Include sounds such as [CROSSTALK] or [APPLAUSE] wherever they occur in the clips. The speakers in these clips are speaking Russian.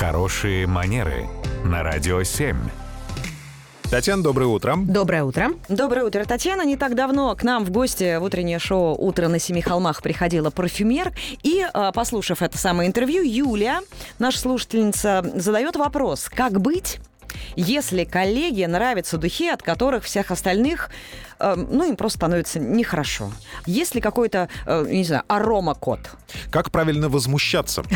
Хорошие манеры на радио 7. Татьяна, доброе утро. Доброе утро. Доброе утро, Татьяна. Не так давно к нам в гости в утреннее шоу «Утро на семи холмах» приходила парфюмер. И, э, послушав это самое интервью, Юля, наша слушательница, задает вопрос, как быть, если коллеге нравятся духи, от которых всех остальных, ну, им просто становится нехорошо. Есть ли какой-то, э, не знаю, аромакод? Как правильно возмущаться? [LAUGHS]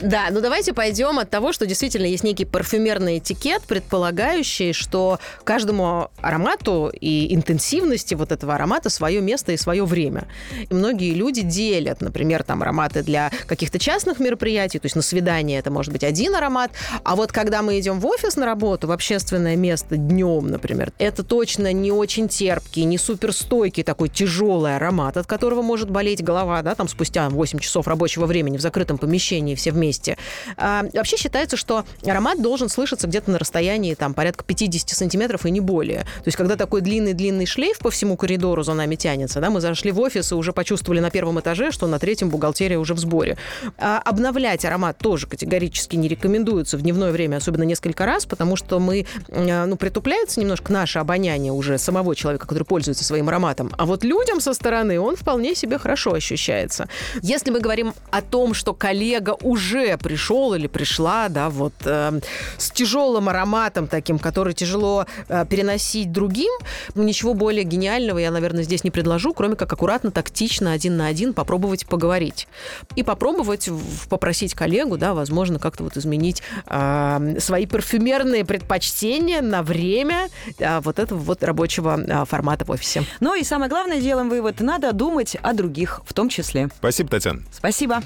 Да, ну давайте пойдем от того, что действительно есть некий парфюмерный этикет, предполагающий, что каждому аромату и интенсивности вот этого аромата свое место и свое время. И многие люди делят, например, там ароматы для каких-то частных мероприятий, то есть на свидание это может быть один аромат, а вот когда мы идем в офис на работу, в общественное место днем, например, это точно не очень терпкий, не суперстойкий такой тяжелый аромат, от которого может болеть голова, да, там спустя 8 часов рабочего времени в закрытом помещении все вместе. А, вообще считается, что аромат должен слышаться где-то на расстоянии там порядка 50 сантиметров и не более. То есть когда такой длинный-длинный шлейф по всему коридору за нами тянется, да, мы зашли в офис и уже почувствовали на первом этаже, что на третьем бухгалтерия уже в сборе. А обновлять аромат тоже категорически не рекомендуется в дневное время, особенно несколько раз, потому что мы, э, ну, притупляется немножко наше обоняние уже самого человека, который пользуется своим ароматом. А вот людям со стороны он вполне себе хорошо ощущается. Если мы говорим о том, что коллега уже пришел или пришла, да, вот э, с тяжелым ароматом таким, который тяжело э, переносить другим, ничего более гениального я, наверное, здесь не предложу, кроме как аккуратно, тактично, один на один попробовать поговорить. И попробовать попросить коллегу, да, возможно, как-то вот изменить э, свои парфюмерные предпочтения на время э, вот этого вот рабочего э, формата в офисе. Ну и самое главное, делаем вывод, надо думать о других в том числе. Спасибо, Татьяна. Спасибо.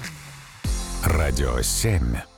Радио 7.